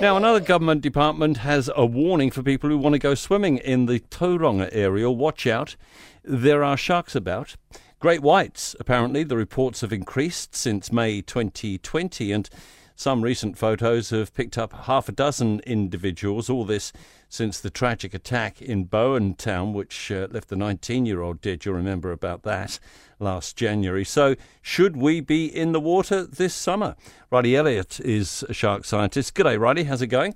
Now, another government department has a warning for people who want to go swimming in the Tauranga area. Watch out, there are sharks about. Great whites, apparently, the reports have increased since May 2020, and some recent photos have picked up half a dozen individuals, all this since the tragic attack in Bowentown, which uh, left the 19 year old dead. You'll remember about that last January. So, should we be in the water this summer? Riley Elliott is a shark scientist. G'day, Riley. How's it going?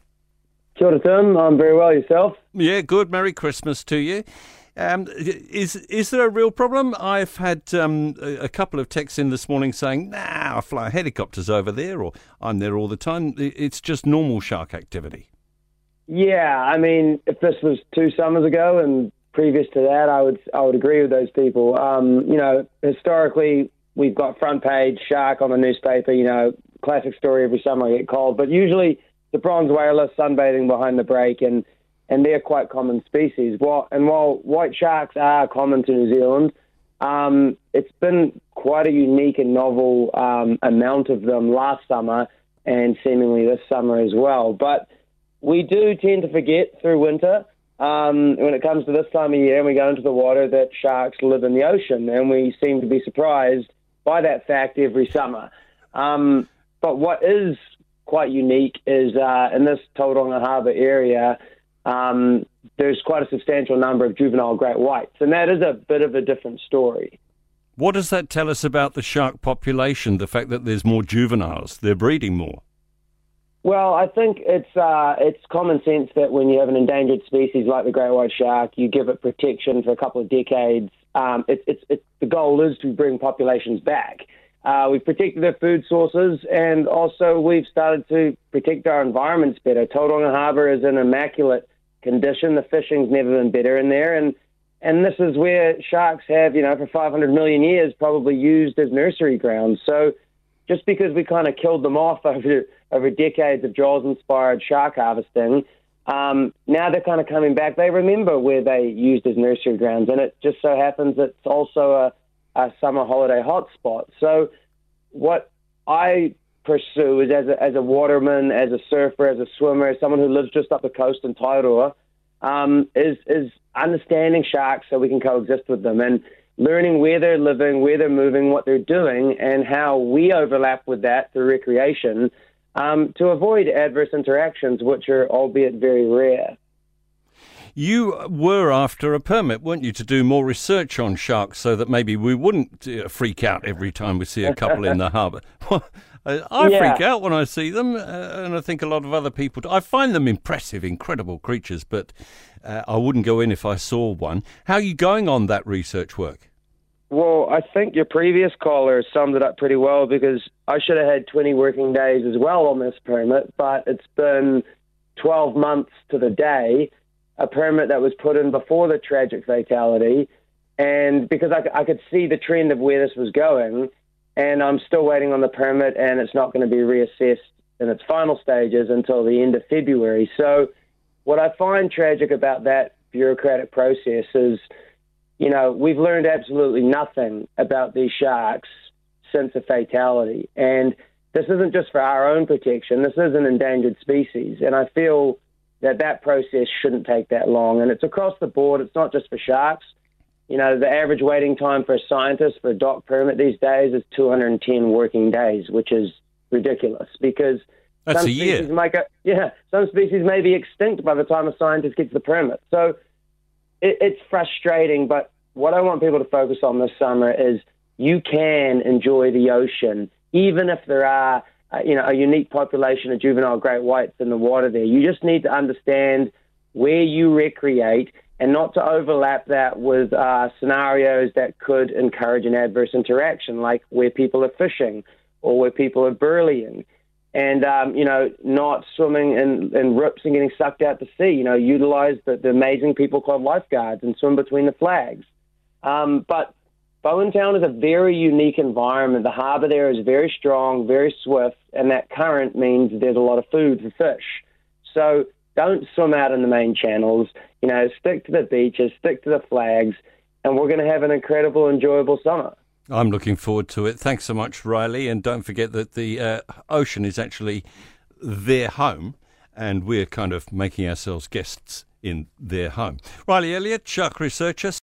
Kia ora, Tim. I'm very well. Yourself? Yeah, good. Merry Christmas to you. Um, is is there a real problem? I've had um, a, couple of texts in this morning saying, "Nah, I fly helicopters over there, or I'm there all the time." It's just normal shark activity. Yeah, I mean, if this was two summers ago and previous to that, I would I would agree with those people. Um, you know, historically, we've got front page shark on the newspaper. You know, classic story every summer I get called, but usually the bronze whaler sunbathing behind the break and and they're quite common species. Well, and while white sharks are common to New Zealand, um, it's been quite a unique and novel um, amount of them last summer and seemingly this summer as well. But we do tend to forget through winter um, when it comes to this time of year and we go into the water that sharks live in the ocean, and we seem to be surprised by that fact every summer. Um, but what is quite unique is uh, in this Tauranga Harbour area um, there's quite a substantial number of juvenile great whites, and that is a bit of a different story. What does that tell us about the shark population? The fact that there's more juveniles, they're breeding more. Well, I think it's uh, it's common sense that when you have an endangered species like the great white shark, you give it protection for a couple of decades. Um, it's, it's, it's, the goal is to bring populations back. Uh, we've protected their food sources, and also we've started to protect our environments better. Tauranga Harbour is an immaculate condition. The fishing's never been better in there, and and this is where sharks have, you know, for 500 million years, probably used as nursery grounds. So, just because we kind of killed them off over over decades of Jaws-inspired shark harvesting, um, now they're kind of coming back. They remember where they used as nursery grounds, and it just so happens it's also a, a summer holiday hotspot. So, what I pursue is as a, as a waterman, as a surfer, as a swimmer, as someone who lives just up the coast in Tairua, um, is is understanding sharks so we can coexist with them and learning where they're living, where they're moving, what they're doing, and how we overlap with that through recreation um, to avoid adverse interactions, which are albeit very rare. You were after a permit, weren't you, to do more research on sharks so that maybe we wouldn't uh, freak out every time we see a couple in the harbour? I yeah. freak out when I see them, uh, and I think a lot of other people do. I find them impressive, incredible creatures, but uh, I wouldn't go in if I saw one. How are you going on that research work? Well, I think your previous caller summed it up pretty well because I should have had 20 working days as well on this permit, but it's been 12 months to the day, a permit that was put in before the tragic fatality. And because I, I could see the trend of where this was going, and I'm still waiting on the permit, and it's not going to be reassessed in its final stages until the end of February. So, what I find tragic about that bureaucratic process is, you know, we've learned absolutely nothing about these sharks since the fatality, and this isn't just for our own protection. This is an endangered species, and I feel that that process shouldn't take that long. And it's across the board. It's not just for sharks. You know, the average waiting time for a scientist for a doc permit these days is 210 working days, which is ridiculous because That's some species. May go, yeah, some species may be extinct by the time a scientist gets the permit. So it, it's frustrating, but what I want people to focus on this summer is you can enjoy the ocean, even if there are, uh, you know, a unique population of juvenile great whites in the water there. You just need to understand where you recreate and not to overlap that with uh, scenarios that could encourage an adverse interaction, like where people are fishing or where people are burleying. And, um, you know, not swimming in, in rips and getting sucked out to sea. You know, utilize the, the amazing people called lifeguards and swim between the flags. Um, but Bowentown is a very unique environment. The harbour there is very strong, very swift, and that current means there's a lot of food for fish. So don't swim out in the main channels. You know, stick to the beaches, stick to the flags, and we're going to have an incredible, enjoyable summer. I'm looking forward to it. Thanks so much, Riley. And don't forget that the uh, ocean is actually their home. and we're kind of making ourselves guests in their home. Riley Elliott, shark researcher.